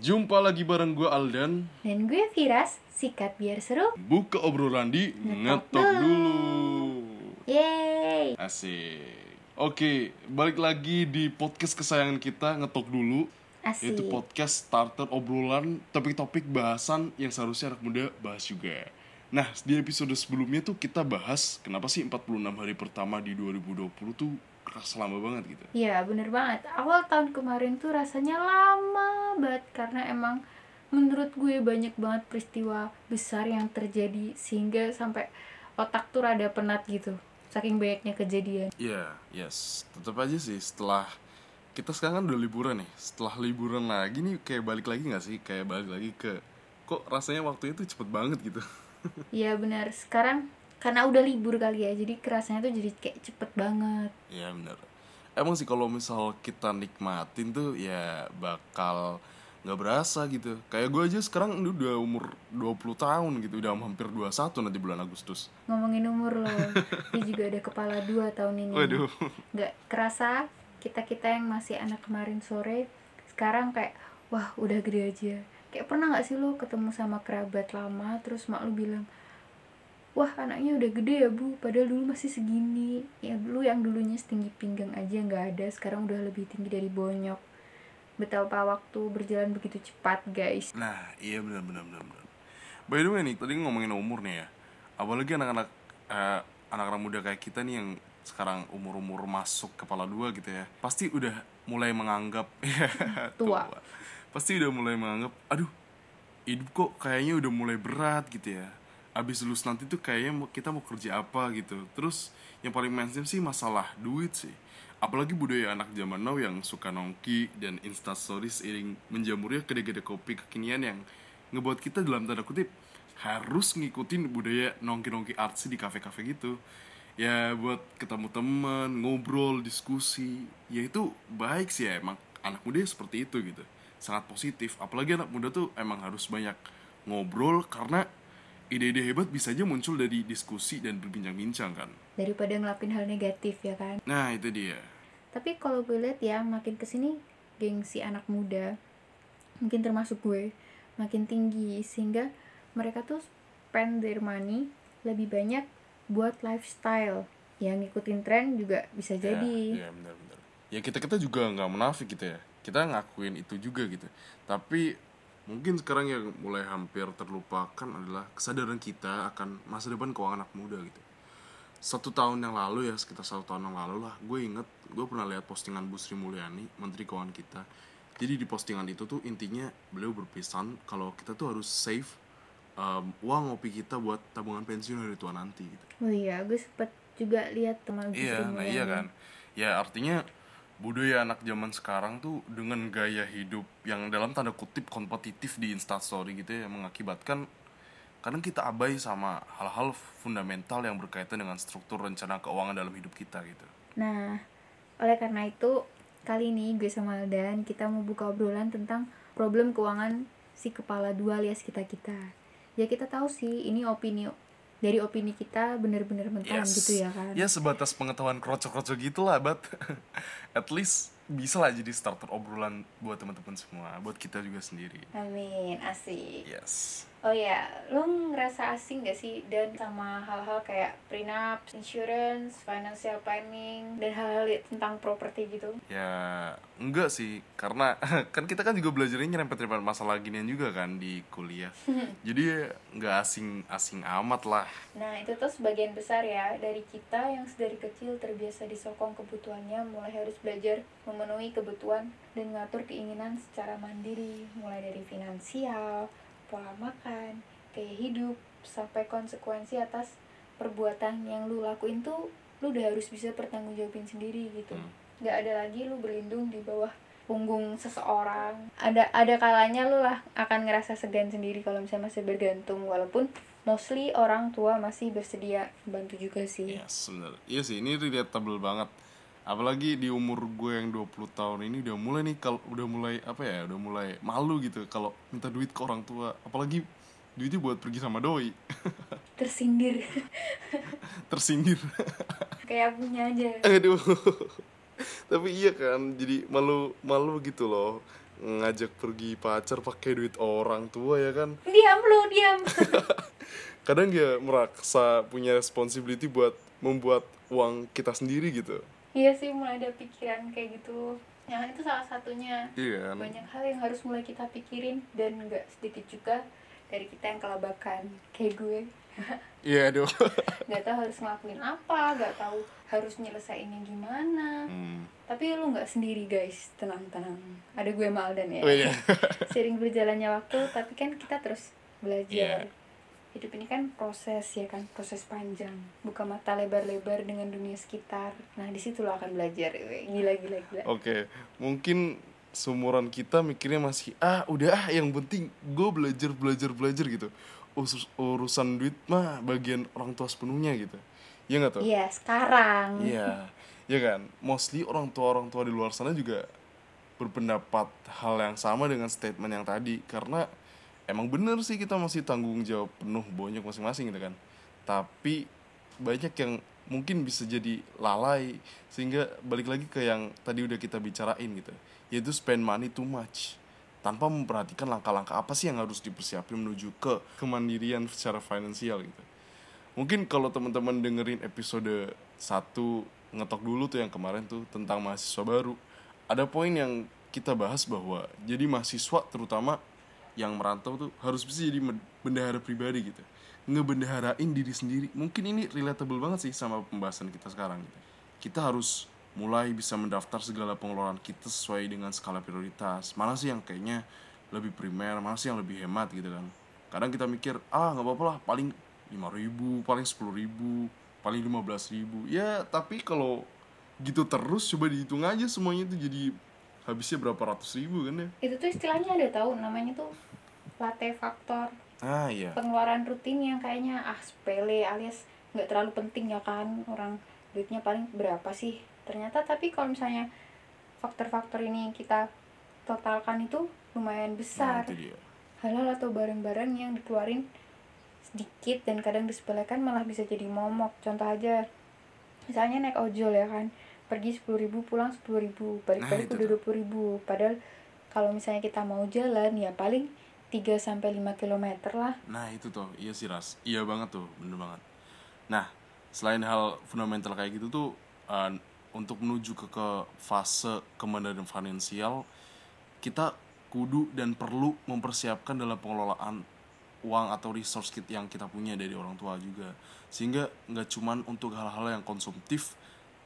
jumpa lagi bareng gue Aldan Dan gue Firas, sikat biar seru. Buka obrolan di Ngetok Ngetok dulu. Dulu Yeay. Asik Oke, balik lagi di podcast kesayangan kita Ngetok Dulu Asik. Yaitu podcast starter obrolan topik-topik bahasan yang seharusnya anak muda bahas juga Nah, di episode sebelumnya tuh kita bahas Kenapa sih 46 hari pertama di 2020 tuh kerasa lama banget gitu Iya bener banget. Awal tahun kemarin tuh rasanya lama banget karena emang menurut gue banyak banget peristiwa besar yang terjadi sehingga sampai otak tuh rada penat gitu. Saking banyaknya kejadian. Iya, yes. Tetap aja sih setelah kita sekarang kan udah liburan nih. Setelah liburan lagi nih kayak balik lagi nggak sih? Kayak balik lagi ke kok rasanya waktunya tuh cepet banget gitu. Iya benar. Sekarang karena udah libur kali ya, jadi kerasanya tuh jadi kayak cepet banget. Iya bener. Emang sih kalau misal kita nikmatin tuh ya bakal nggak berasa gitu. Kayak gue aja sekarang udah umur 20 tahun gitu, udah hampir 21 nanti bulan Agustus. Ngomongin umur loh, dia juga ada kepala dua tahun ini. Waduh. nggak kerasa kita kita yang masih anak kemarin sore sekarang kayak wah udah gede aja kayak pernah nggak sih lo ketemu sama kerabat lama terus mak lu bilang wah anaknya udah gede ya bu padahal dulu masih segini ya dulu yang dulunya setinggi pinggang aja nggak ada sekarang udah lebih tinggi dari bonyok betapa waktu berjalan begitu cepat guys Nah, iya benar benar benar benar. By the way nih, tadi ngomongin umur nih ya. Apalagi anak-anak eh, anak-anak muda kayak kita nih yang sekarang umur-umur masuk kepala dua gitu ya. Pasti udah mulai menganggap Tua. Pasti udah mulai menganggap, aduh, hidup kok kayaknya udah mulai berat gitu ya. Abis lulus nanti tuh kayaknya kita mau kerja apa gitu. Terus yang paling mainstream sih masalah duit sih. Apalagi budaya anak zaman now yang suka nongki dan instastory seiring menjamurnya kedai-kedai kopi kekinian yang ngebuat kita dalam tanda kutip harus ngikutin budaya nongki-nongki artsy di kafe-kafe gitu. Ya buat ketemu temen, ngobrol, diskusi. Ya itu baik sih ya emang anak muda seperti itu gitu. Sangat positif. Apalagi anak muda tuh emang harus banyak ngobrol karena ide-ide hebat bisa aja muncul dari diskusi dan berbincang-bincang kan. daripada ngelakuin hal negatif ya kan Nah itu dia. tapi kalau gue lihat ya makin ke sini gengsi anak muda mungkin termasuk gue makin tinggi sehingga mereka tuh spend their money lebih banyak buat lifestyle yang ngikutin tren juga bisa jadi Ya, ya benar-benar. Ya kita kita juga nggak munafik gitu ya. Kita ngakuin itu juga gitu. Tapi mungkin sekarang yang mulai hampir terlupakan adalah kesadaran kita akan masa depan keuangan anak muda gitu. Satu tahun yang lalu ya sekitar satu tahun yang lalu lah, gue inget gue pernah lihat postingan Bu Sri Mulyani, Menteri Keuangan kita. Jadi di postingan itu tuh intinya beliau berpesan kalau kita tuh harus save um, uang ngopi kita buat tabungan pensiun hari tua nanti gitu. oh iya gue sempet juga lihat teman gue Iya, Sri nah iya kan. Ya artinya budaya anak zaman sekarang tuh dengan gaya hidup yang dalam tanda kutip kompetitif di instastory gitu ya mengakibatkan kadang kita abai sama hal-hal fundamental yang berkaitan dengan struktur rencana keuangan dalam hidup kita gitu. Nah, oleh karena itu, kali ini gue sama Aldan kita mau buka obrolan tentang problem keuangan si kepala dua alias kita-kita. Ya kita tahu sih, ini opini dari opini kita bener-bener mentahan gitu ya kan. Ya sebatas pengetahuan kroco-kroco gitu lah, but at least bisa lah jadi starter obrolan buat teman-teman semua, buat kita juga sendiri. Amin, asik. Yes. Oh ya, lo ngerasa asing gak sih dan sama hal-hal kayak prenup, insurance, financial planning, dan hal-hal tentang properti gitu? Ya enggak sih karena kan kita kan juga belajarnya nyerempet-nyerempet masalah ginian juga kan di kuliah. Jadi nggak asing asing amat lah. Nah, itu tuh sebagian besar ya dari kita yang sedari kecil terbiasa disokong kebutuhannya mulai harus belajar memenuhi kebutuhan dan ngatur keinginan secara mandiri, mulai dari finansial, pola makan, gaya hidup, sampai konsekuensi atas perbuatan yang lu lakuin tuh lu udah harus bisa pertanggungjawabin sendiri gitu. Hmm. Gak ada lagi lu berlindung di bawah punggung seseorang. Ada ada kalanya lu lah akan ngerasa segan sendiri kalau misalnya masih bergantung walaupun mostly orang tua masih bersedia bantu juga sih. Ya sebenarnya. Iya sih ini relatable banget. Apalagi di umur gue yang 20 tahun ini udah mulai nih kalau udah mulai apa ya, udah mulai malu gitu kalau minta duit ke orang tua. Apalagi duitnya buat pergi sama doi. Tersindir Tersindir. kayak punya aja. Aduh. Tapi iya kan, jadi malu malu gitu loh. ngajak pergi pacar pakai duit orang tua ya kan diam lu diam kadang ya merasa punya responsibility buat membuat uang kita sendiri gitu iya sih mulai ada pikiran kayak gitu. Yang itu salah satunya. Iya kan? Banyak hal yang harus mulai kita pikirin dan nggak sedikit juga dari kita yang kelabakan. Kayak gue. Iya aduh. Nggak tahu harus ngelakuin apa nggak tahu harus nyelesainnya gimana. Hmm. tapi lu nggak sendiri guys. Tenang tenang. Ada gue Maldan ya. Oh iya. Sering berjalannya waktu tapi kan kita terus belajar. Iya. Hidup ini kan proses ya kan proses panjang buka mata lebar-lebar dengan dunia sekitar nah di situ lo akan belajar gila gila gila Oke, mungkin seumuran kita mikirnya masih ah udah ah yang penting gue belajar belajar belajar gitu. Usus, urusan duit mah bagian orang tua sepenuhnya gitu. Iya nggak tuh? iya sekarang Iya, ya kan. Mostly orang tua orang tua di luar sana juga berpendapat hal yang sama dengan statement yang tadi karena emang bener sih kita masih tanggung jawab penuh banyak masing-masing gitu kan. Tapi banyak yang mungkin bisa jadi lalai sehingga balik lagi ke yang tadi udah kita bicarain gitu. Yaitu spend money too much. Tanpa memperhatikan langkah-langkah apa sih yang harus dipersiapin menuju ke kemandirian secara finansial gitu. Mungkin kalau teman-teman dengerin episode 1 ngetok dulu tuh yang kemarin tuh tentang mahasiswa baru. Ada poin yang kita bahas bahwa jadi mahasiswa terutama yang merantau tuh harus bisa jadi bendahara pribadi gitu. Ngebendaharain diri sendiri. Mungkin ini relatable banget sih sama pembahasan kita sekarang gitu. kita harus mulai bisa mendaftar segala pengeluaran kita sesuai dengan skala prioritas. Mana sih yang kayaknya lebih primer mana sih yang lebih hemat gitu kan. Kadang kita mikir ah nggak apa-apa lah paling lima ribu paling sepuluh ribu paling lima belas ribu. Ya tapi kalau gitu terus coba dihitung aja semuanya itu jadi habisnya berapa ratus ribu kan ya? Itu tuh istilahnya ada tahu namanya tuh latte faktor ah iya. Pengeluaran rutin yang kayaknya ah sepele alias nggak terlalu penting ya kan orang duitnya paling berapa sih? Ternyata tapi kalau misalnya faktor-faktor ini kita totalkan itu lumayan nah besar itu dia. Hal-hal atau barang-barang yang dikeluarin sedikit dan kadang disepelekan malah bisa jadi momok. Contoh aja misalnya naik ojol ya kan pergi sepuluh ribu pulang sepuluh ribu balik-balik Nah, udah dua ribu. Padahal kalau misalnya kita mau jalan ya paling 3 sampai 5 kilometer lah. Nah itu tuh, iya sih Ras, iya banget tuh, bener banget. Nah, selain hal fundamental kayak gitu tuh, uh, untuk menuju ke, ke fase kemandirian finansial, kita kudu dan perlu mempersiapkan dalam pengelolaan uang atau resource kit yang kita punya dari orang tua juga. Sehingga nggak cuman untuk hal-hal yang konsumtif,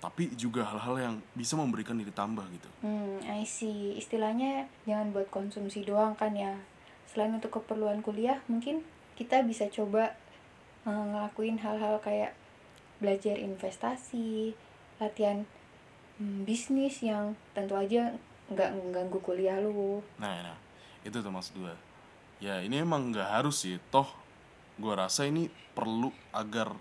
tapi juga hal-hal yang bisa memberikan nilai tambah gitu. Hmm, I see. Istilahnya jangan buat konsumsi doang kan ya. Selain untuk keperluan kuliah, mungkin kita bisa coba eh, ngelakuin hal-hal kayak belajar investasi, latihan hmm, bisnis yang tentu aja nggak mengganggu kuliah lu. Nah, nah, itu tuh maksud gue. Ya ini emang nggak harus sih, toh gue rasa ini perlu agar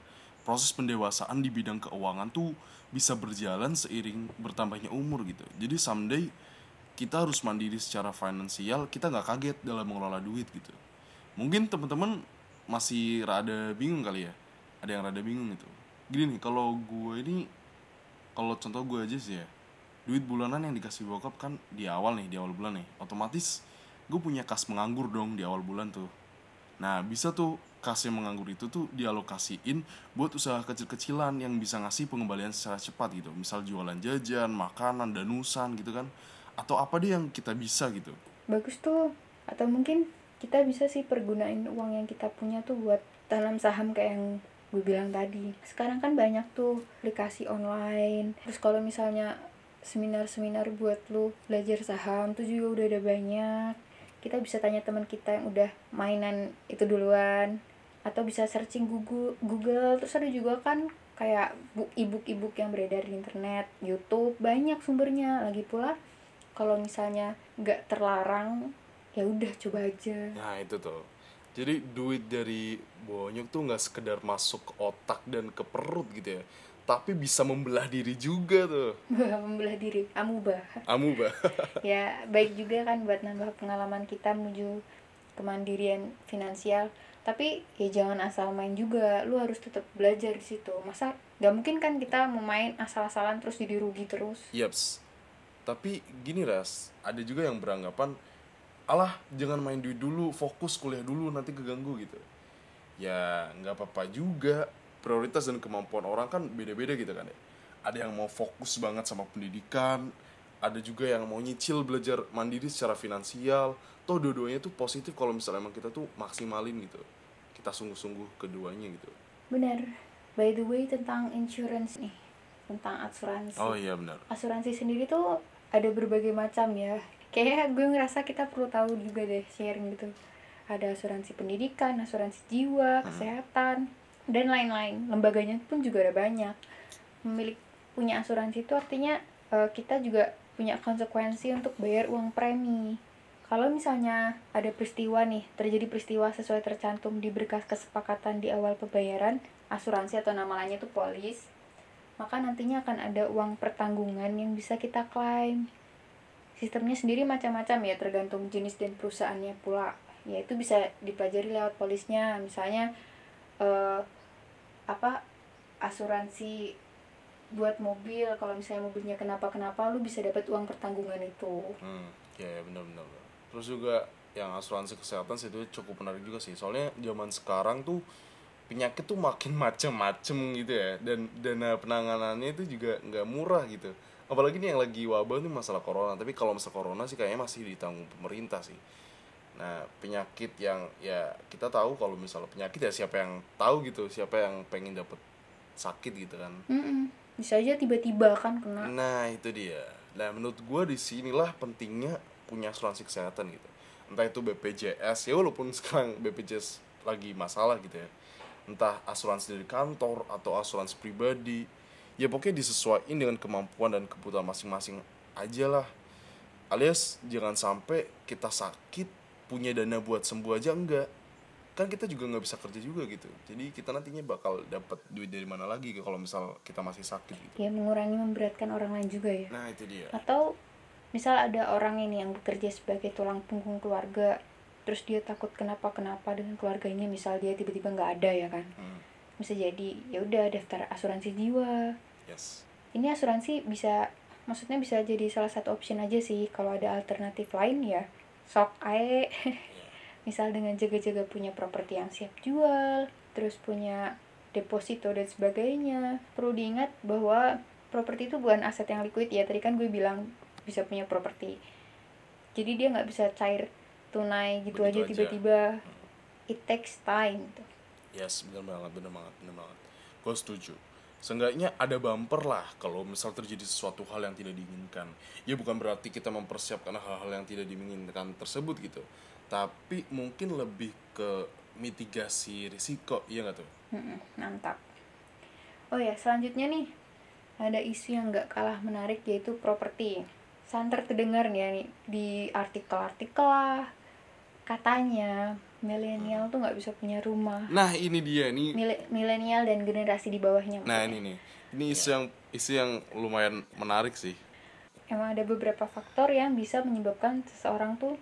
proses pendewasaan di bidang keuangan tuh bisa berjalan seiring bertambahnya umur gitu. Jadi someday kita harus mandiri secara finansial, kita nggak kaget dalam mengelola duit gitu. Mungkin teman-teman masih rada bingung kali ya, ada yang rada bingung gitu. Gini nih, kalau gue ini, kalau contoh gue aja sih ya, duit bulanan yang dikasih bokap kan di awal nih di awal bulan nih otomatis gue punya kas menganggur dong di awal bulan tuh nah bisa tuh kas yang menganggur itu tuh dialokasiin buat usaha kecil-kecilan yang bisa ngasih pengembalian secara cepat gitu misal jualan jajan makanan danusan gitu kan atau apa deh yang kita bisa gitu Bagus tuh. Atau mungkin kita bisa sih pergunain uang yang kita punya tuh buat tanam saham kayak yang gue bilang tadi. Sekarang kan banyak tuh aplikasi online. Terus kalau misalnya seminar-seminar buat lu belajar saham tuh juga udah ada banyak. Kita bisa tanya teman kita yang udah mainan itu duluan atau bisa searching Google Google. Terus ada juga kan kayak ebook-ebook yang beredar di internet, YouTube, banyak sumbernya. Lagi pula kalau misalnya nggak terlarang ya udah coba aja. Nah itu tuh. Jadi duit dari bonyok tuh nggak sekedar masuk ke otak dan ke perut gitu ya. Tapi bisa membelah diri juga tuh. Membelah diri. Amuba. Amuba. Ya baik juga kan buat nambah pengalaman kita menuju kemandirian finansial tapi ya jangan asal main juga. Lu harus tetap belajar di situ. Masa nggak mungkin kan kita mau main asal-asalan terus jadi rugi terus? Yaps. tapi gini ras. Ada juga yang beranggapan alah jangan main duit dulu fokus kuliah dulu nanti keganggu gitu. Ya nggak apa-apa juga. Prioritas dan kemampuan orang kan beda-beda gitu kan ya. Ada yang mau fokus banget sama pendidikan ada juga yang mau nyicil belajar mandiri secara finansial. Toh dua-duanya tuh positif kalau misalnya emang kita tuh maksimalin gitu. Kita sungguh-sungguh keduanya gitu. Benar. By the way tentang insurance nih. Tentang asuransi. Oh iya benar. Asuransi sendiri tuh ada berbagai macam ya. Kayak gue ngerasa kita perlu tahu juga deh sharing gitu. Ada asuransi pendidikan asuransi jiwa kesehatan dan lain-lain. Lembaganya pun juga ada banyak. Memiliki punya asuransi itu artinya eh, kita juga punya konsekuensi untuk bayar uang premi. Kalau misalnya ada peristiwa nih terjadi peristiwa sesuai tercantum di berkas kesepakatan di awal pembayaran asuransi atau nama lainnya itu polis maka nantinya akan ada uang pertanggungan yang bisa kita klaim. Sistemnya sendiri macam-macam ya tergantung jenis dan perusahaannya pula. Ya itu bisa dipelajari lewat polisnya. Misalnya eh, apa asuransi buat mobil kalau misalnya mobilnya kenapa-kenapa lu bisa dapat uang pertanggungan itu Hmm, ya, ya benar-benar. Terus juga yang asuransi kesehatan sih itu cukup menarik juga sih. Soalnya zaman sekarang tuh penyakit tuh makin macem-macem gitu ya. Dan dana penanganannya itu juga nggak murah gitu. Apalagi nih yang lagi wabah nih masalah corona. Tapi kalau masalah corona sih kayaknya masih ditanggung pemerintah sih. Nah penyakit yang ya kita tahu kalau misalnya penyakit ya siapa yang tahu gitu. Siapa yang pengen dapet sakit gitu kan. Mm-mm. Bisa aja tiba-tiba kan kena Nah itu dia. Nah menurut gue di sinilah pentingnya punya asuransi kesehatan gitu. Entah itu BPJS ya walaupun sekarang BPJS lagi masalah gitu ya. Entah asuransi dari kantor atau asuransi pribadi. Ya pokoknya disesuaikan dengan kemampuan dan kebutuhan masing-masing aja lah. Alias jangan sampai kita sakit punya dana buat sembuh aja enggak. Kan kita juga nggak bisa kerja juga gitu. Jadi kita nantinya bakal dapat duit dari mana lagi kalau misal kita masih sakit gitu. ya mengurangi memberatkan orang lain juga ya Nah itu dia. atau misal ada orang ini yang bekerja sebagai tulang punggung keluarga terus dia takut kenapa-kenapa dengan keluarganya misal dia tiba-tiba nggak ada ya kan Hmm. bisa jadi ya udah daftar asuransi jiwa Yes. ini asuransi bisa maksudnya bisa jadi salah satu option aja sih kalau ada alternatif lain ya sok ae misal dengan jaga-jaga punya properti yang siap jual terus punya deposito dan sebagainya perlu diingat bahwa properti itu bukan aset yang liquid ya tadi kan gue bilang bisa punya properti jadi dia nggak bisa cair tunai gitu Begitu aja tiba-tiba it takes time gitu. Yes, bener banget, bener banget, bener banget. Gue setuju. Seenggaknya ada bumper lah kalau misal terjadi sesuatu hal yang tidak diinginkan. Ya bukan berarti kita mempersiapkan hal-hal yang tidak diinginkan tersebut gitu. Tapi mungkin lebih ke mitigasi risiko, iya nggak tuh? Mm-mm, mantap. Oh ya, selanjutnya nih ada isu yang nggak kalah menarik yaitu properti. Santer terdengar nih ya nih di artikel-artikel lah. Katanya milenial tuh nggak bisa punya rumah. Nah ini dia, nih. Mile- Milenial dan generasi di bawahnya. Nah ini nih, ini isu yang isu yang lumayan menarik sih. Emang ada beberapa faktor yang bisa menyebabkan seseorang tuh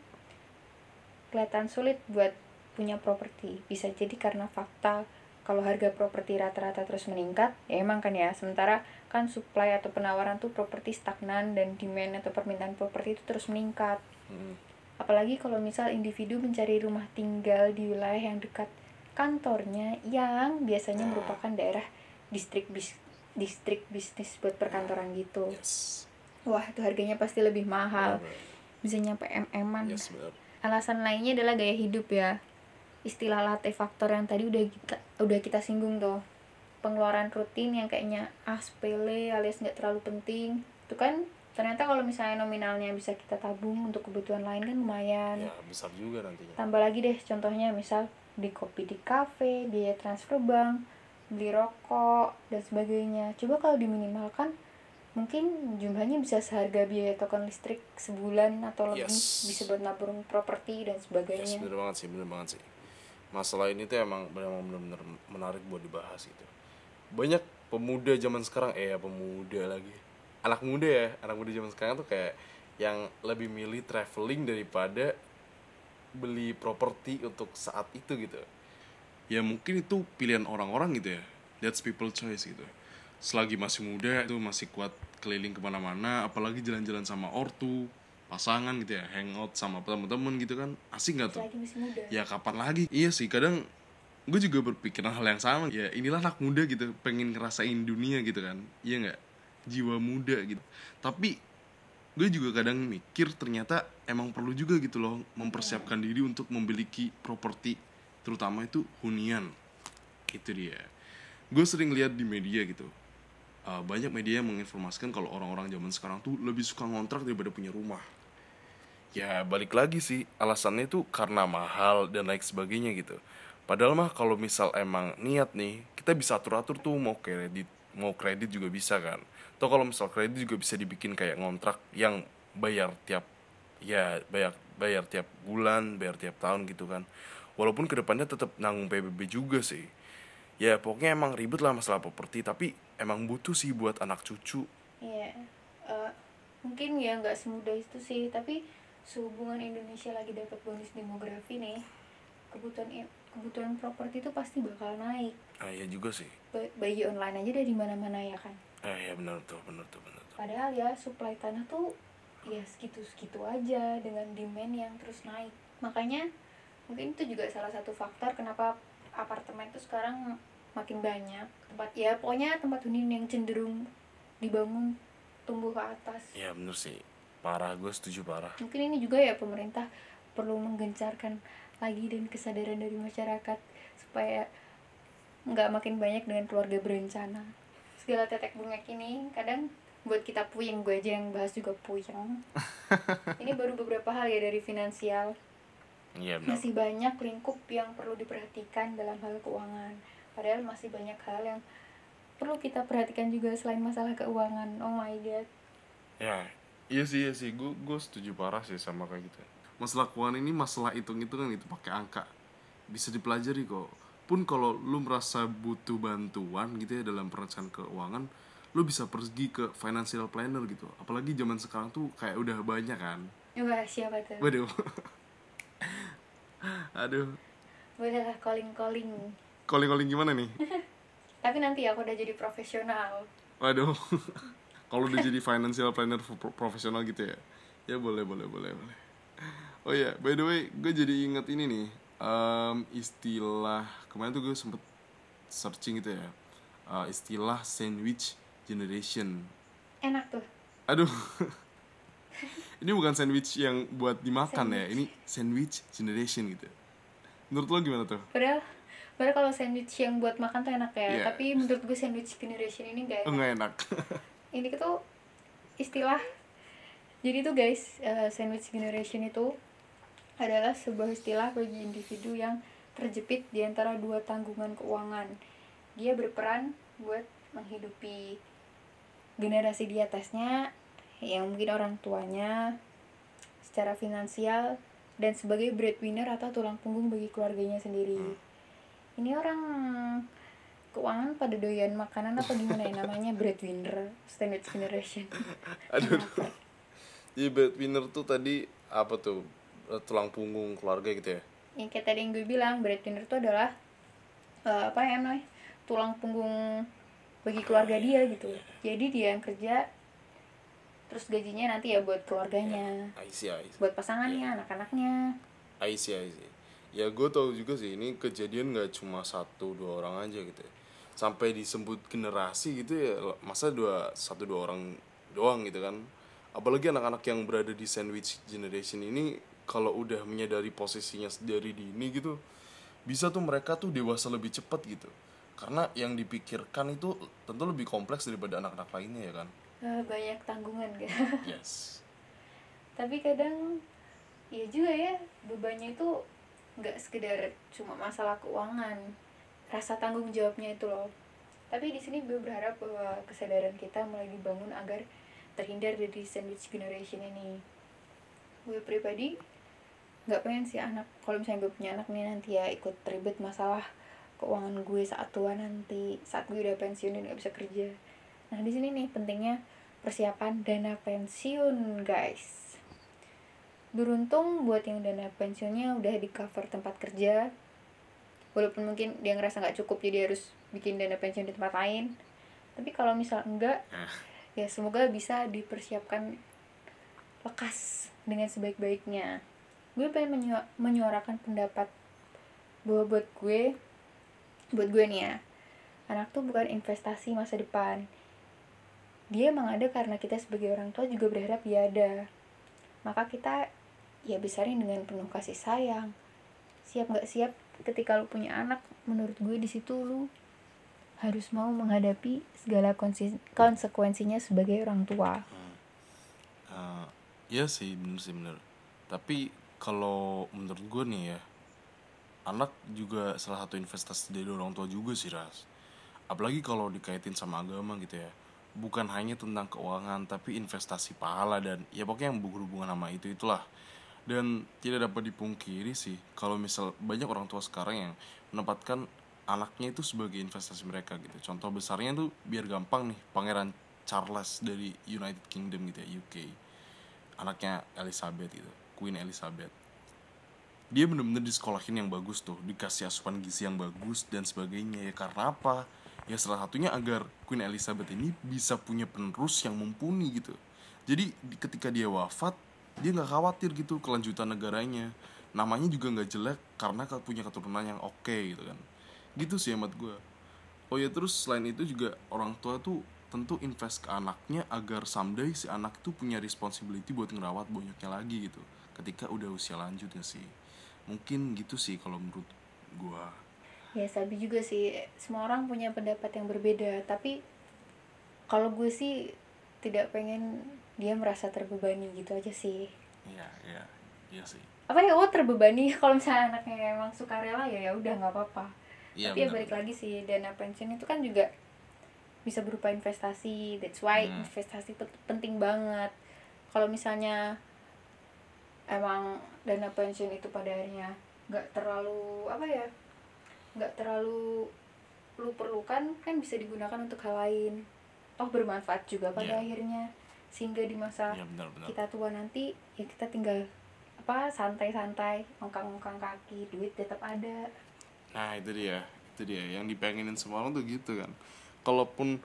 kelihatan sulit buat punya properti. Bisa jadi karena fakta kalau harga properti rata-rata terus meningkat, ya emang kan ya. Sementara kan supply atau penawaran tuh properti stagnan dan demand atau permintaan properti itu terus meningkat. Hmm. Apalagi kalau misal individu mencari rumah tinggal di wilayah yang dekat kantornya yang biasanya merupakan daerah distrik bis distrik bisnis buat perkantoran gitu. Yes. Wah, itu harganya pasti lebih mahal. Bener, Bisa nyampe MM-an. Yes, bener. Alasan lainnya adalah gaya hidup ya. Istilah latte faktor yang tadi udah kita udah kita singgung tuh. Pengeluaran rutin yang kayaknya ah sepele alias nggak terlalu penting. Itu kan ternyata kalau misalnya nominalnya bisa kita tabung untuk kebutuhan lain kan lumayan. Ya besar juga nantinya. Tambah lagi deh contohnya misal beli kopi di kafe, biaya transfer bank, beli rokok dan sebagainya. Coba kalau diminimalkan mungkin jumlahnya bisa seharga biaya token listrik sebulan atau lebih Yes. bisa buat nabung properti dan Yes, sebagainya. bener banget sih, bener banget sih. Masalah ini tuh emang bener-bener menarik buat dibahas gitu. Banyak pemuda zaman sekarang, eh ya pemuda lagi. Anak muda ya, anak muda zaman sekarang tuh kayak yang lebih milih traveling daripada beli properti untuk saat itu gitu. Ya mungkin itu pilihan orang-orang gitu ya. That's people choice gitu. Selagi masih muda itu masih kuat keliling ke mana-mana apalagi jalan-jalan sama ortu pasangan gitu ya hangout sama temen-temen gitu kan asik nggak tuh? Ya kapan lagi? Iya sih kadang gue juga berpikiran hal yang sama ya inilah anak muda gitu pengen ngerasain dunia gitu kan iya nggak? Jiwa muda gitu. Tapi gue juga kadang mikir ternyata emang perlu juga gitu loh mempersiapkan diri untuk memiliki properti terutama itu hunian. Itu dia. Gue sering lihat di media gitu uh, banyak media yang menginformasikan kalau orang-orang zaman sekarang tuh lebih suka ngontrak daripada punya rumah. Ya balik lagi sih alasannya tuh karena mahal dan lain sebagainya gitu. Padahal mah kalau misal emang niat nih kita bisa atur atur tuh mau kredit mau kredit juga bisa kan. Atau kalau misal kredit juga bisa dibikin kayak ngontrak yang bayar tiap ya bayar bayar tiap bulan bayar tiap tahun gitu kan. Walaupun ke depannya tetap nanggung PBB juga sih. Ya pokoknya emang ribet lah masalah properti tapi emang butuh sih buat anak cucu Iya, eh, mungkin ya nggak semudah itu sih, tapi sehubungan Indonesia lagi dapat bonus demografi nih, kebutuhan kebutuhan properti itu pasti bakal naik. ah ya juga sih Ba- Bayi online aja dari mana-mana ya kan. eh ya benar tuh benar tuh benar tuh Padahal ya supply tanah tuh ya segitu-segitu aja dengan demand yang terus naik. Makanya mungkin itu juga salah satu faktor kenapa apartemen tuh sekarang makin banyak tempat ya pokoknya tempat hunian yang cenderung dibangun tumbuh ke atas. ya bener sih. Parah gue setuju parah. Mungkin ini juga ya pemerintah perlu menggencarkan lagi dan kesadaran dari masyarakat supaya nggak makin banyak dengan keluarga berencana. Segala tetek bengek ini kadang buat kita puyeng gue aja yang bahas juga puyeng. Ini baru beberapa hal ya dari finansial. Iya benar masih banyak lingkup yang perlu diperhatikan dalam hal keuangan padahal masih banyak hal yang perlu kita perhatikan juga selain masalah keuangan. Oh my god. Ya iya sih iya sih. Gue gue setuju parah sih sama kayak gitu. Masalah keuangan ini masalah hitung hitungan itu pakai angka. Bisa dipelajari kok. Pun kalau lu merasa butuh bantuan gitu ya dalam perencanaan keuangan lu bisa pergi ke financial planner gitu. Apalagi zaman sekarang tuh kayak udah banyak kan. Wah siapa tuh? Waduh. Aduh. Boleh lah calling calling calling calling gimana nih tapi nanti aku udah jadi profesional Waduh. Kalau udah jadi financial planner pro- profesional gitu ya. Ya boleh boleh boleh boleh. Oh ya, by the way, gue jadi inget ini nih. em, istilah kemarin tuh gue sempet searching gitu ya. Eh, istilah sandwich generation. enak tuh Aduh. ini bukan sandwich yang buat dimakan ya. Ini sandwich generation gitu. Menurut lo gimana tuh? padahal padahal kalau sandwich yang buat makan tuh enak ya. Iya. tapi menurut gue sandwich generation ini gak enak. Nggak enak. ini tuh istilah jadi tuh guys eh, sandwich generation itu adalah sebuah istilah bagi individu yang terjepit di antara dua tanggungan keuangan. Dia berperan buat menghidupi generasi di atasnya yang mungkin orang tuanya secara finansial dan sebagai breadwinner atau tulang punggung bagi keluarganya sendiri ini orang keuangan pada doyan makanan apa gimana ya namanya breadwinner sandwich generation Aduh. Jadi breadwinner tuh tadi apa tuh? Eh, Tulang punggung keluarga gitu ya. yang kayak tadi yang gue bilang breadwinner itu adalah eh, apa ya namanya tulang punggung bagi keluarga dia gitu jadi dia yang kerja terus gajinya nanti ya buat keluarganya I see, I see. buat pasangannya anak-anaknya I see, I see. Ya gue tau juga sih ini kejadian nggak cuma satu dua orang aja gitu ya. Sampai disebut generasi gitu ya masa dua satu dua orang doang gitu kan. Apalagi anak-anak yang berada di sandwich generation ini kalau udah menyadari posisinya dari dini gitu bisa tuh mereka tuh dewasa lebih cepat gitu. Karena yang dipikirkan itu tentu lebih kompleks daripada anak-anak lainnya ya kan. Eh, banyak tanggungan gak Yes. tapi kadang ya juga ya bebannya itu nggak sekedar cuma masalah keuangan rasa tanggung jawabnya itu loh. Tapi di sini gue berharap bahwa kesadaran kita mulai dibangun agar terhindar dari sandwich generation ini. Gue pribadi nggak pengen sih anak kalau misalnya gue punya anak nih nanti ya ikut ribet masalah keuangan gue saat tua nanti saat gue udah pensiun dan nggak bisa kerja. Nah di sini nih pentingnya persiapan dana pensiun guys beruntung buat yang dana pensiunnya udah di cover tempat kerja. Walaupun mungkin dia ngerasa nggak cukup jadi harus bikin dana pensiun di tempat lain. Tapi kalau misal enggak Eh. ya semoga bisa dipersiapkan lekas dengan sebaik-baiknya. Gue pengen menyu- menyuarakan pendapat bahwa buat gue buat gue nih ya. Anak tuh bukan investasi masa depan. Dia emang ada karena kita sebagai orang tua juga berharap dia ada. Maka kita ya besarin dengan penuh kasih sayang. Siap nggak siap ketika lu punya anak menurut gue di situ lu harus mau menghadapi segala konsekuensinya sebagai orang tua. Eh, Iya sih bener sih bener. Tapi kalau menurut gue nih ya anak juga salah satu investasi dari orang tua juga sih ras. Apalagi kalau dikaitin sama agama gitu ya. Bukan hanya tentang keuangan tapi investasi pahala dan ya pokoknya yang berhubungan sama itu itulah dan tidak dapat dipungkiri sih kalau misal banyak orang tua sekarang yang menempatkan anaknya itu sebagai investasi mereka gitu. Contoh besarnya tuh biar gampang nih pangeran Charles dari United Kingdom gitu ya UK anaknya Elizabeth gitu Queen Elizabeth. Dia bener-bener disekolahin yang bagus tuh dikasih asupan gizi yang bagus dan sebagainya. Ya karena apa? Ya salah satunya agar Queen Elizabeth ini bisa punya penerus yang mumpuni gitu. Jadi di- ketika dia wafat dia nggak khawatir gitu kelanjutan negaranya. Namanya juga nggak jelek karena punya keturunan yang oke gitu kan. Gitu sih hemat gue oh ya terus selain itu juga orang tua tuh tentu invest ke anaknya agar someday si anak tuh punya responsibility buat ngerawat bonyoknya lagi gitu. Ketika udah usia lanjut ya sih. Mungkin gitu sih kalau menurut gua. Ya sabi juga sih semua orang punya pendapat yang berbeda. Tapi kalau gue sih tidak pengen dia merasa terbebani gitu aja sih. Iya iya iya sih. Apa ya oh terbebani? Kalau misalnya anaknya emang suka rela ya ya udah nggak apa-apa. Iya tapi ya benar, balik lagi sih dana pensiun itu kan juga bisa berupa investasi. That's why Hmm. investasi itu penting banget. Kalau misalnya emang dana pensiun itu pada akhirnya nggak terlalu apa ya nggak terlalu lu perlukan kan bisa digunakan untuk hal lain. Toh bermanfaat juga pada Iya. akhirnya sehingga di masa iya benar benar. kita tua nanti ya kita tinggal apa santai-santai ongkang-ongkang kaki duit tetap ada. Nah itu dia itu dia yang dipengenin semua orang tuh gitu kan. Kalaupun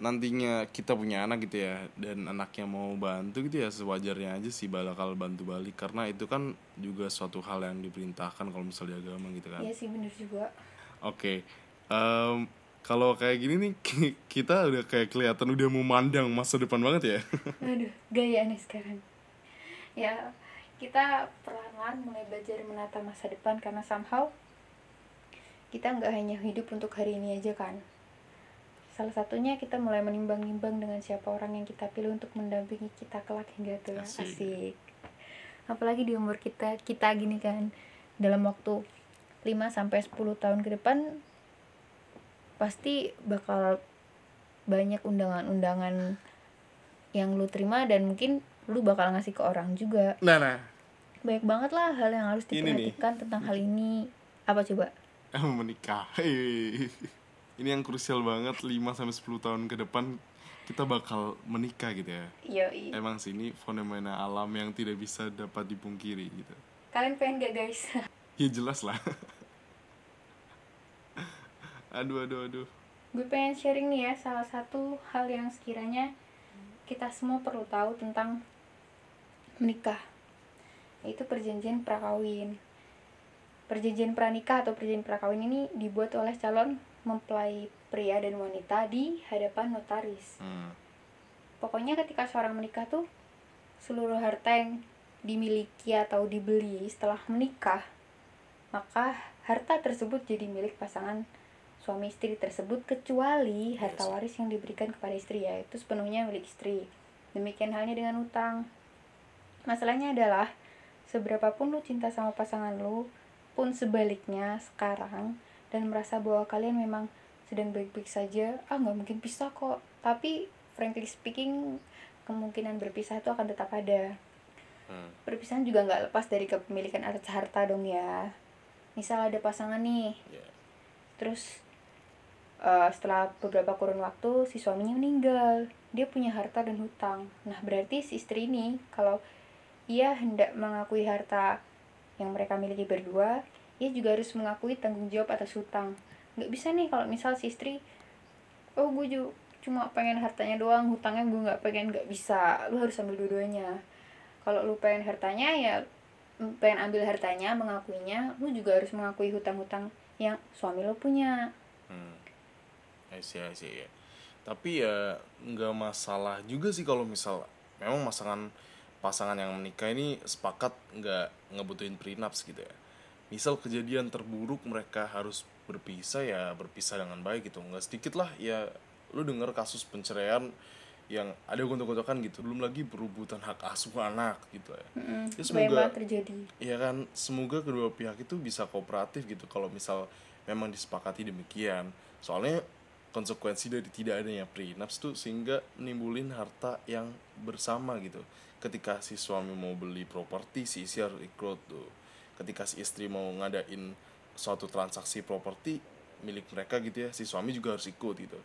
nantinya kita punya anak gitu ya dan anaknya mau bantu gitu ya sewajarnya aja sih bakal bantu balik. Karena itu kan juga suatu hal yang diperintahkan kalau misalnya di agama gitu kan. Iya sih bener juga. Oke, em, kalau kayak gini nih ki- kita udah kayak kelihatan udah memandang masa depan banget ya. aduh gaya nih sekarang ya kita perlahan-lahan mulai belajar menata masa depan karena somehow kita nggak hanya hidup untuk hari ini aja kan salah satunya kita mulai menimbang-nimbang dengan siapa orang yang kita pilih untuk mendampingi kita kelak hingga tua Asik. asik apalagi di umur kita kita gini kan dalam waktu 5 sampai 10 tahun ke depan pasti bakal banyak undangan-undangan yang lu terima dan mungkin lu bakal ngasih ke orang juga Nah, nah, banyak banget lah hal yang harus diperhatikan tentang hal ini apa coba menikah. Hei. Ini yang krusial banget 5 sampai 10 tahun ke depan kita bakal menikah gitu ya. yo Emang sih ini fenomena alam yang tidak bisa dapat dipungkiri gitu. kalian pengen gak guys Ya jelas lah. aduh aduh aduh. gue pengen sharing nih ya salah satu hal yang sekiranya kita semua perlu tahu tentang menikah yaitu perjanjian prakawin perjanjian pranikah atau perjanjian prakawin ini dibuat oleh calon mempelai pria dan wanita di hadapan notaris Hmm. pokoknya ketika seorang menikah tuh seluruh harta yang dimiliki atau dibeli setelah menikah maka harta tersebut jadi milik pasangan suami istri tersebut kecuali harta waris yang diberikan kepada istri ya itu sepenuhnya milik istri. Demikian halnya dengan utang. Masalahnya adalah seberapa pun lu cinta sama pasangan lu pun sebaliknya sekarang dan merasa bahwa kalian memang sedang baik-baik saja ah nggak mungkin pisah kok. Tapi frankly speaking kemungkinan berpisah itu akan tetap ada. Hmm. perpisahan juga nggak lepas dari kepemilikan atas harta dong ya. Misal ada pasangan nih. Ya. terus eh, setelah beberapa kurun waktu si suaminya meninggal. Dia punya harta dan hutang. Nah berarti si istri ini kalau ia hendak mengakui harta yang mereka miliki berdua ia juga harus mengakui tanggung jawab atas hutang. Nggak bisa nih kalau misal si istri oh gue ju- cuma pengen hartanya doang hutangnya gue nggak pengen. Nggak bisa. Lu harus ambil dua-duanya. Kalau lu pengen hartanya ya mm, pengen ambil hartanya mengakuinya lu juga harus mengakui hutang-hutang yang suami lo punya. Hmm. I see, I see, ya. tapi ya nggak masalah juga sih kalau misal memang pasangan pasangan yang menikah ini sepakat nggak ngebutuhin prenups gitu ya. Misal kejadian terburuk mereka harus berpisah ya berpisah dengan baik gitu. Nggak sedikit lah ya lu denger kasus penceraian yang ada gontok-gontokan gitu. Belum lagi berebutan hak asuh anak gitu ya. Mm-mm, Ya, semoga- terjadi. Ya kan? Semoga kedua pihak itu bisa kooperatif gitu kalau misal memang disepakati demikian. Soalnya konsekuensi dari tidak adanya prenups tuh sehingga menimbulin harta yang bersama gitu. Ketika si suami mau beli properti si istri harus ikut tuh. Ketika si istri mau ngadain suatu transaksi properti milik mereka gitu ya si suami juga harus ikut gitu.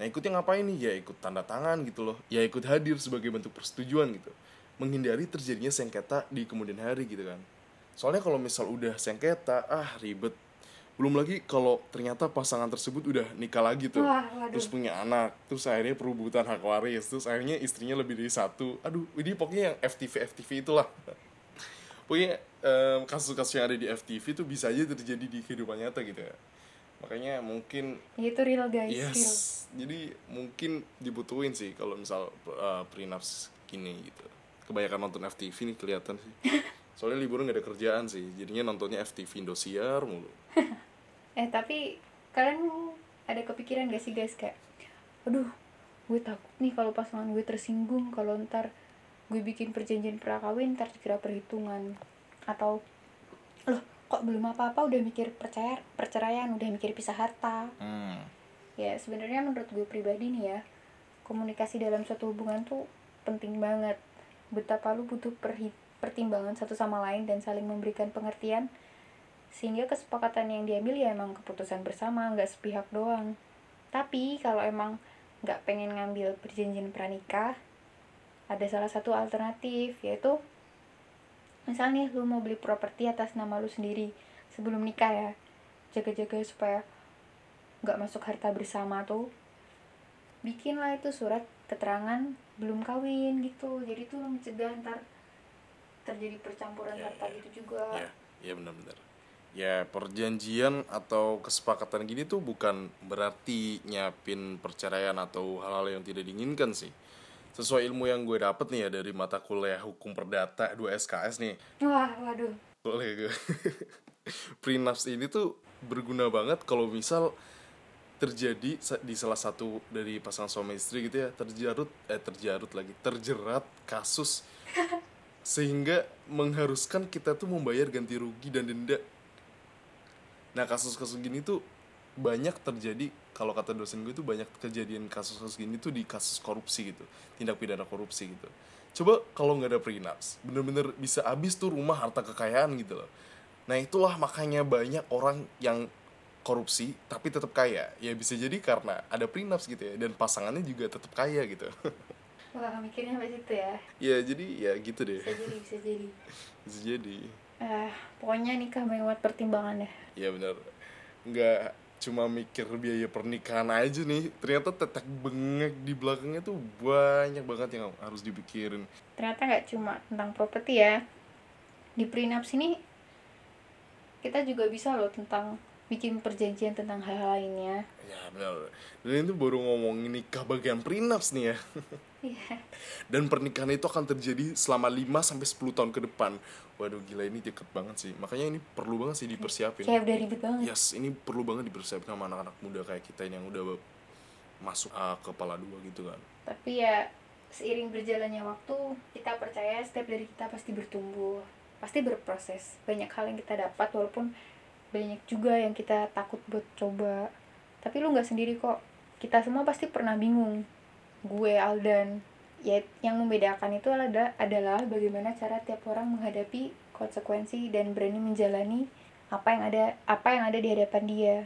Nah ikutnya ngapain nih? Ya ikut tanda tangan gitu loh. Ya ikut hadir sebagai bentuk persetujuan gitu. Menghindari terjadinya sengketa di kemudian hari gitu kan. Soalnya kalau misal udah sengketa ah ribet belum lagi kalau ternyata pasangan tersebut udah nikah lagi tuh Wah, waduh. terus punya anak terus akhirnya perebutan hak waris terus akhirnya istrinya lebih dari satu. Aduh ini pokoknya yang FTV FTV itulah. Pokoknya em, kasus-kasus yang ada di FTV itu bisa aja terjadi di kehidupan nyata gitu ya. Makanya mungkin itu real guys real. Yes jadi mungkin dibutuhin sih kalau misal uh, prenups gini gitu. Kebanyakan nonton FTV nih kelihatan sih soalnya liburan gak ada kerjaan sih jadinya nontonnya FTV Indosiar mulu. Eh tapi kalian ada kepikiran gak sih guys? Kayak aduh gue takut nih kalau pasangan gue tersinggung kalau ntar gue bikin perjanjian prakawin ntar dikira perhitungan. Atau loh kok belum apa-apa udah mikir percaya perceraian udah mikir pisah harta. Hmm. ya sebenarnya menurut gue pribadi nih ya komunikasi dalam suatu hubungan tuh penting banget. Betapa lu butuh perhi- pertimbangan satu sama lain dan saling memberikan pengertian sehingga kesepakatan yang diambil ya emang keputusan bersama nggak sepihak doang. Tapi kalau emang nggak pengen ngambil perjanjian pranikah ada salah satu alternatif yaitu misalnya lu mau beli properti atas nama lu sendiri sebelum nikah ya. Jaga-jaga supaya nggak masuk harta bersama tuh. Bikinlah itu surat keterangan belum kawin gitu. Jadi tuh mencegah ntar terjadi percampuran Ya, harta ya. gitu juga. Ya ya benar-benar. Ya perjanjian atau kesepakatan gini tuh bukan berarti nyiapin perceraian atau hal-hal yang tidak diinginkan sih. Sesuai ilmu yang gue dapet nih ya dari mata kuliah hukum perdata 2 SKS nih. Wah waduh. Boleh gue? Prenups ini tuh berguna banget kalau misal terjadi di salah satu dari pasangan suami istri gitu ya terjarut eh terjarut lagi terjerat kasus sehingga mengharuskan kita tuh membayar ganti rugi dan denda. Nah kasus-kasus gini tuh banyak terjadi kalau kata dosen gue tuh banyak kejadian kasus-kasus gini tuh di kasus korupsi gitu tindak pidana korupsi gitu. Coba kalau nggak ada prenups bener-bener bisa habis tuh rumah harta kekayaan gitu loh. Nah itulah makanya banyak orang yang korupsi tapi tetap kaya. Ya bisa jadi karena ada prenups gitu ya dan pasangannya juga tetap kaya gitu wah mikirnya sampai situ ya? Ya jadi ya gitu deh. Bisa jadi bisa jadi. Bisa jadi. Eh pokoknya nikah mewat pertimbangan ya ya benar. Nggak cuma mikir biaya pernikahan aja nih. Ternyata tetek bengek di belakangnya tuh banyak banget yang harus dipikirin. Ternyata nggak cuma tentang properti ya. Di prenups ini kita juga bisa loh tentang bikin perjanjian tentang hal lainnya. Ya benar. Dan itu baru ngomongin nikah bagian prenups nih ya. Iya. Dan pernikahan itu akan terjadi selama 5 sampai 10 tahun ke depan. Waduh gila ini deket banget sih. Makanya ini perlu banget sih dipersiapin. Kayak udah ribet banget. Yes ini perlu banget dipersiapkan sama anak-anak muda kayak kita ini yang udah masuk ah, kepala dua gitu kan. Tapi ya seiring berjalannya waktu kita percaya setiap dari kita pasti bertumbuh pasti berproses. Banyak hal yang kita dapat walaupun banyak juga yang kita takut buat coba. Tapi lu nggak sendiri kok. Kita semua pasti pernah bingung. Gue Aldan. Ya yang membedakan itu adalah adalah bagaimana cara tiap orang menghadapi konsekuensi dan berani menjalani apa yang ada apa yang ada di hadapan dia.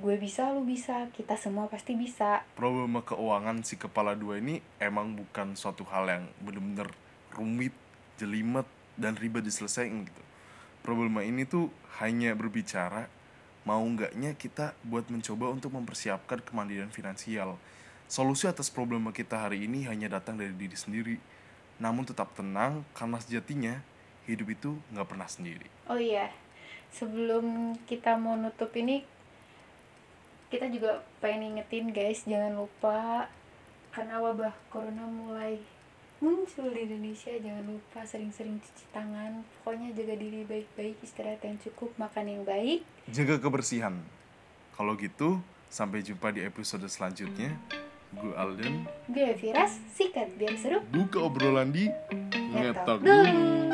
Gue bisa lu bisa. Kita semua pasti bisa. Problema keuangan si kepala dua ini emang bukan suatu hal yang bener-bener rumit, jelimet, dan ribet diselesaikan gitu. Problema ini tuh hanya berbicara mau nggaknya kita buat mencoba untuk mempersiapkan kemandirian finansial Solusi atas problema kita hari ini hanya datang dari diri sendiri. Namun tetap tenang karena sejatinya hidup itu nggak pernah sendiri. Oh iya, sebelum kita mau nutup ini, kita juga pengen ingetin guys, jangan lupa karena wabah corona mulai muncul di Indonesia, jangan lupa sering-sering cuci tangan. Pokoknya jaga diri baik-baik, istirahat yang cukup, makan yang baik. Jaga kebersihan. Kalau gitu, sampai jumpa di episode selanjutnya. Gue Alden, Gue Viras, sikat biar seru. buka obrolan di Ngetok dulu.